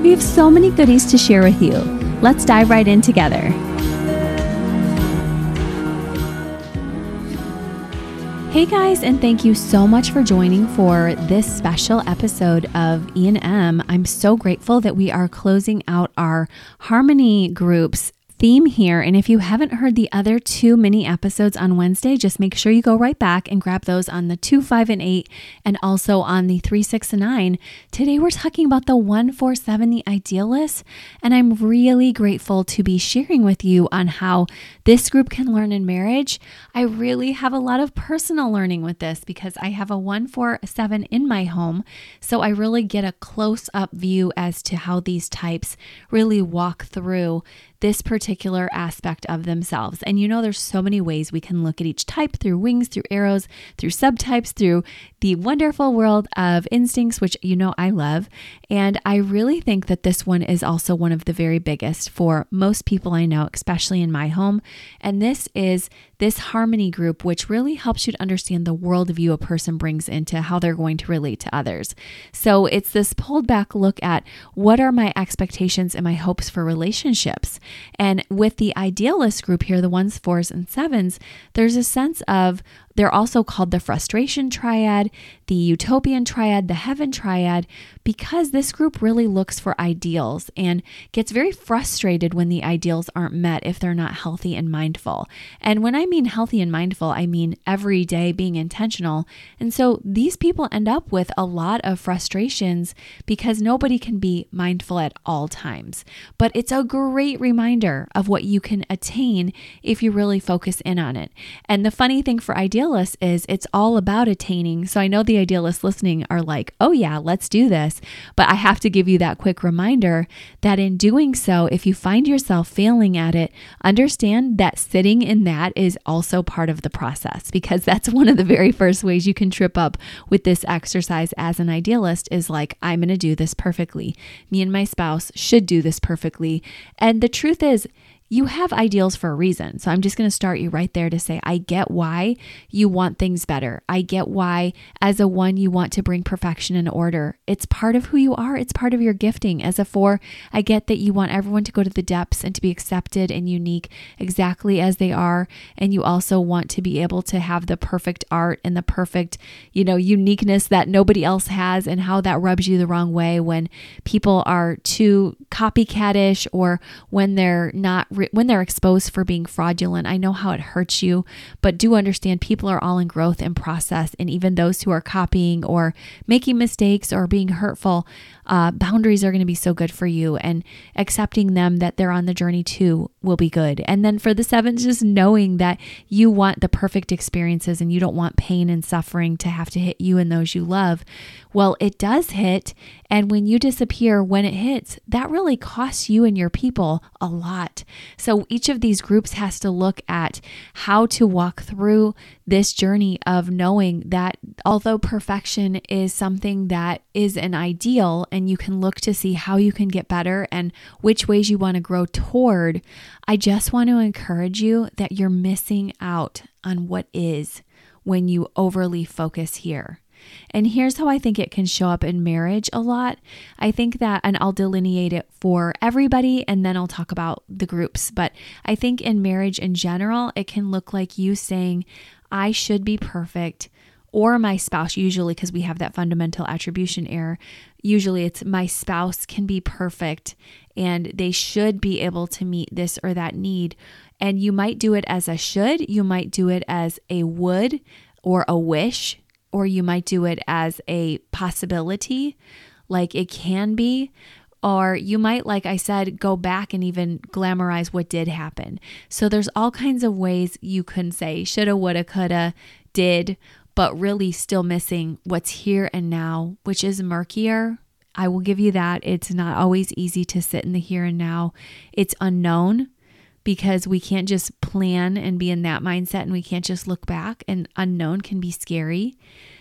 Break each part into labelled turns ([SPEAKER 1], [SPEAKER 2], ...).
[SPEAKER 1] We have so many goodies to share with you. Let's dive right in together. Hey guys, and thank you so much for joining for this special episode of E&M. I'm so grateful that we are closing out our harmony groups theme here. And if you haven't heard the other two mini episodes on Wednesday, just make sure you go right back and grab those on the 2, 5, and 8, and also on the 3, 6, and 9. Today we're talking about the 1, 4, 7, the idealist. And I'm really grateful to be sharing with you on how this group can learn in marriage. I really have a lot of personal learning with this because I have a 1, 4, 7 in my home. So I really get a close up view as to how these types really walk through this particular aspect of themselves. And you know, there's so many ways we can look at each type through wings, through arrows, through subtypes, through the wonderful world of instincts, which you know I love. And I really think that this one is also one of the very biggest for most people I know, especially in my home. And this is this harmony group, which really helps you to understand the worldview a person brings into how they're going to relate to others. So it's this pulled back look at what are my expectations and my hopes for relationships. And with the idealist group here, the ones, fours, and sevens, there's a sense of they're also called the frustration triad, the utopian triad, the heaven triad, because this group really looks for ideals and gets very frustrated when the ideals aren't met if they're not healthy and mindful. And when I mean healthy and mindful, I mean every day being intentional. And so these people end up with a lot of frustrations because nobody can be mindful at all times. But it's a great reminder of what you can attain if you really focus in on it. And the funny thing for ideals idealist is it's all about attaining. So I know the idealists listening are like, oh, yeah, let's do this. But I have to give you that quick reminder that in doing so, if you find yourself failing at it, understand that sitting in that is also part of the process because that's one of the very first ways you can trip up with this exercise as an idealist is like, I'm going to do this perfectly. Me and my spouse should do this perfectly. And the truth is, you have ideals for a reason. So I'm just going to start you right there to say, I get why you want things better. I get why, as a one, you want to bring perfection and order. It's part of who you are, it's part of your gifting. As a four, I get that you want everyone to go to the depths and to be accepted and unique exactly as they are. And you also want to be able to have the perfect art and the perfect, you know, uniqueness that nobody else has and how that rubs you the wrong way when people are too copycatish or when they're not when they're exposed for being fraudulent. I know how it hurts you, but do understand people are all in growth and process. And even those who are copying or making mistakes or being hurtful, uh, boundaries are going to be so good for you. And accepting them that they're on the journey too will be good. And then for the sevens, just knowing that you want the perfect experiences and you don't want pain and suffering to have to hit you and those you love. Well, it does hit. And when you disappear, when it hits, that really costs you and your people a lot. So each of these groups has to look at how to walk through this journey of knowing that although perfection is something that is an ideal and you can look to see how you can get better and which ways you want to grow toward, I just want to encourage you that you're missing out on what is when you overly focus here. And here's how I think it can show up in marriage a lot. I think that, and I'll delineate it for everybody and then I'll talk about the groups. But I think in marriage in general, it can look like you saying, I should be perfect. Or my spouse, usually, because we have that fundamental attribution error. Usually, it's my spouse can be perfect and they should be able to meet this or that need. And you might do it as a should, you might do it as a would or a wish or you might do it as a possibility, like it can be. Or you might, like I said, go back and even glamorize what did happen. So there's all kinds of ways you can say shoulda, woulda, coulda, did, but really still missing what's here and now, which is murkier. I will give you that. It's not always easy to sit in the here and now. It's unknown because we can't just plan and be in that mindset and we can't just look back, and unknown can be scary.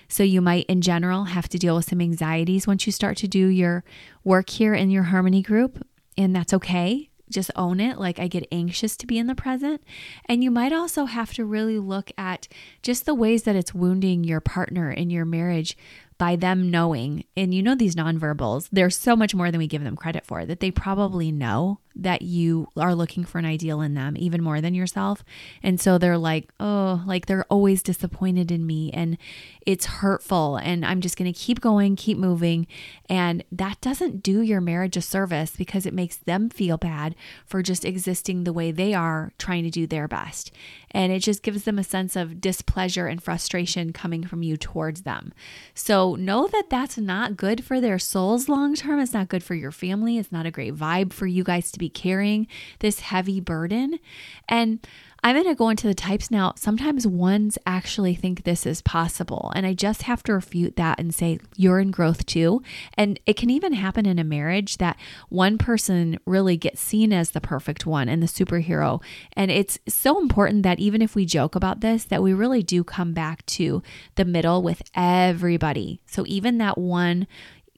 [SPEAKER 1] So, you might, in general, have to deal with some anxieties once you start to do your work here in your harmony group, and that's okay. Just own it. Like, I get anxious to be in the present. And you might also have to really look at just the ways that it's wounding your partner in your marriage by them knowing, and you know, these nonverbals, they're so much more than we give them credit for, that they probably know that you are looking for an ideal in them even more than yourself. And so they're like, oh, like they're always disappointed in me and it's hurtful. And I'm just going to keep going, keep moving. And that doesn't do your marriage a service because it makes them feel bad for just existing the way they are, trying to do their best. And it just gives them a sense of displeasure and frustration coming from you towards them. So know that that's not good for their souls long term. It's not good for your family. It's not a great vibe for you guys to carrying this heavy burden. And I'm going to go into the types now. Sometimes ones actually think this is possible. And I just have to refute that and say, you're in growth too. And it can even happen in a marriage that one person really gets seen as the perfect one and the superhero. And it's so important that even if we joke about this, that we really do come back to the middle with everybody. So even that one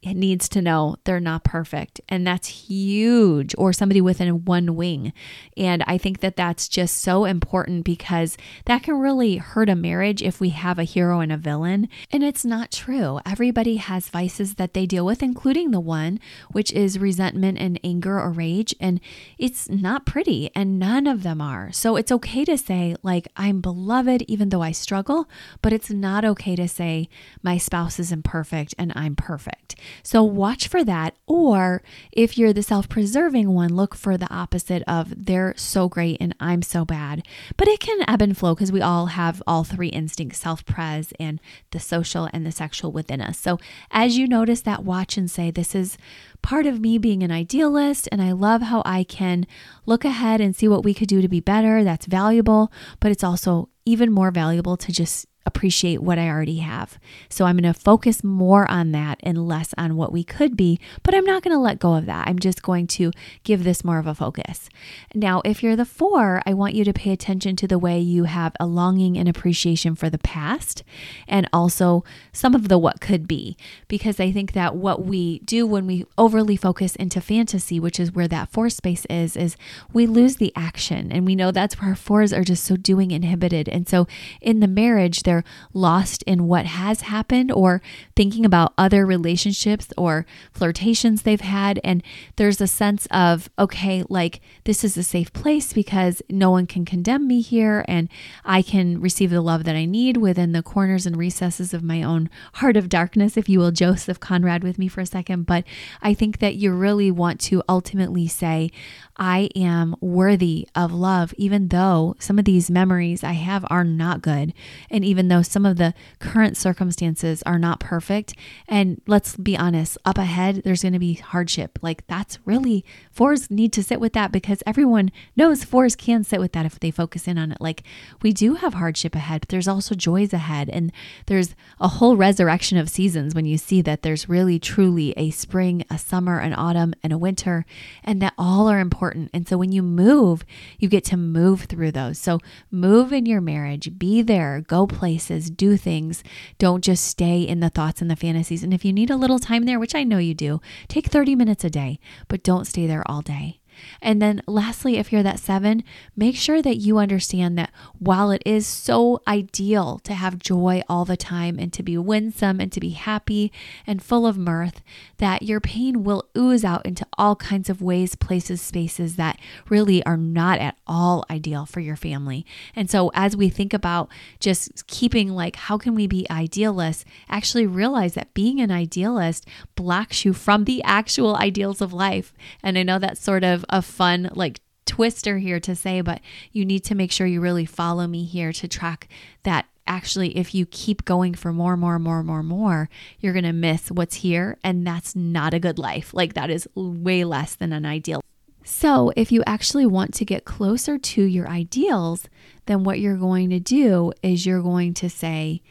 [SPEAKER 1] needs to know they're not perfect. And that's huge. Or somebody within one wing. And i think that that's just so important because that can really hurt a marriage if we have a hero and a villain. And it's not true. Everybody has vices that they deal with including the one which is resentment and anger or rage. And it's not pretty. And none of them are. So it's okay to say like i'm beloved even though i struggle. But it's not okay to say my spouse is imperfect and i'm perfect so watch for that. Or if you're the self preserving one, look for the opposite of they're so great and I'm so bad. But it can ebb and flow because we all have all three instincts self pres and the social and the sexual within us. So as you notice that, watch and say, This is part of me being an idealist and I love how I can look ahead and see what we could do to be better. That's valuable, but it's also even more valuable to just appreciate what I already have. So I'm going to focus more on that and less on what we could be, but I'm not going to let go of that. I'm just going to give this more of a focus. Now, if you're the four, I want you to pay attention to the way you have a longing and appreciation for the past and also some of the what could be, because I think that what we do when we overly focus into fantasy, which is where that four space is, is we lose the action. And we know that's where our fours are just so doing inhibited. And so in the marriage, they're lost in what has happened or thinking about other relationships or flirtations they've had. And there's a sense of, okay, like this is a safe place because no one can condemn me here and I can receive the love that I need within the corners and recesses of my own heart of darkness, if you will, Joseph Conrad with me for a second. But I think that you really want to ultimately say, I am worthy of love, even though some of these memories I have are not good. And even though some of the current circumstances are not perfect. And let's be honest, up ahead, there's going to be hardship. Like that's really, fours need to sit with that because everyone knows fours can sit with that if they focus in on it. Like we do have hardship ahead, but there's also joys ahead. And there's a whole resurrection of seasons when you see that there's really, truly a spring, a summer, an autumn, and a winter, and that all are important. And so when you move, you get to move through those. So move in your marriage, be there, go places, do things. Don't just stay in the thoughts and the fantasies. And if you need a little time there, which I know you do, take 30 minutes a day, but don't stay there all day. And then, lastly, if you're that seven, make sure that you understand that while it is so ideal to have joy all the time and to be winsome and to be happy and full of mirth, that your pain will ooze out into all kinds of ways, places, spaces that really are not at all ideal for your family. And so, as we think about just keeping, like, how can we be idealists, actually realize that being an idealist blocks you from the actual ideals of life. And I know that's sort of a fun, like, twister here to say, but you need to make sure you really follow me here to track that actually if you keep going for more more more more more you're going to miss what's here and that's not a good life. Like that is way less than an ideal. So if you actually want to get closer to your ideals then what you're going to do is you're going to say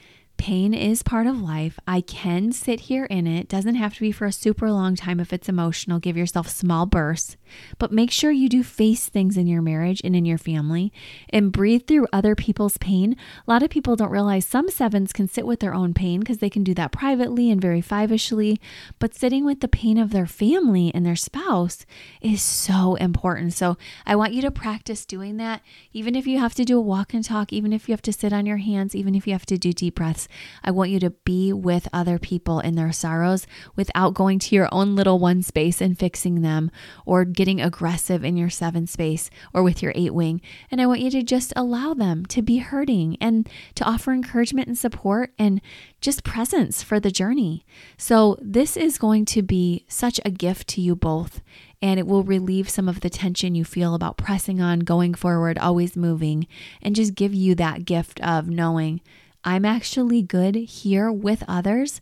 [SPEAKER 1] pain is part of life. I can sit here in it. Doesn't have to be for a super long time if it's emotional. Give yourself small bursts, but make sure you do face things in your marriage and in your family and breathe through other people's pain. A lot of people don't realize some sevens can sit with their own pain because they can do that privately and very fivishly, but sitting with the pain of their family and their spouse is so important. So I want you to practice doing that, even if you have to do a walk and talk, even if you have to sit on your hands, even if you have to do deep breaths. I want you to be with other people in their sorrows without going to your own little one space and fixing them or getting aggressive in your seven space or with your eight wing. And I want you to just allow them to be hurting and to offer encouragement and support and just presence for the journey. So, this is going to be such a gift to you both and it will relieve some of the tension you feel about pressing on, going forward, always moving, and just give you that gift of knowing I'm actually good here with others.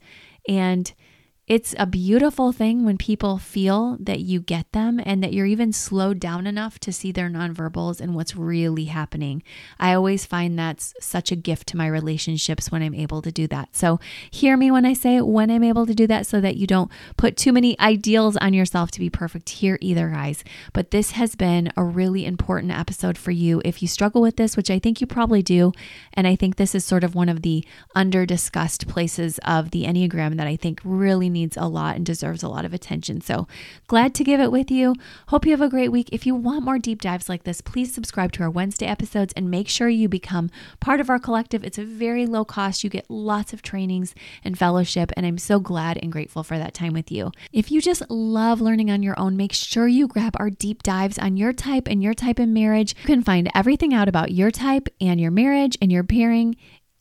[SPEAKER 1] And it's a beautiful thing when people feel that you get them and that you're even slowed down enough to see their nonverbals and what's really happening. I always find that's such a gift to my relationships when I'm able to do that. So, hear me when I say when I'm able to do that so that you don't put too many ideals on yourself to be perfect here either, guys. But this has been a really important episode for you. If you struggle with this, which I think you probably do, and I think this is sort of one of the under discussed places of the Enneagram that I think really needs a lot and deserves a lot of attention. So glad to give it with you. Hope you have a great week. If you want more deep dives like this, please subscribe to our Wednesday episodes and make sure you become part of our collective. It's a very low cost. You get lots of trainings and fellowship, and I'm so glad and grateful for that time with you. If you just love learning on your own, make sure you grab our deep dives on your type and your type in marriage. You can find everything out about your type and your marriage and your pairing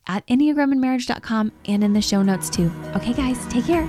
[SPEAKER 1] at enneagramandmarriage.com and in the show notes too. Okay, guys, take care.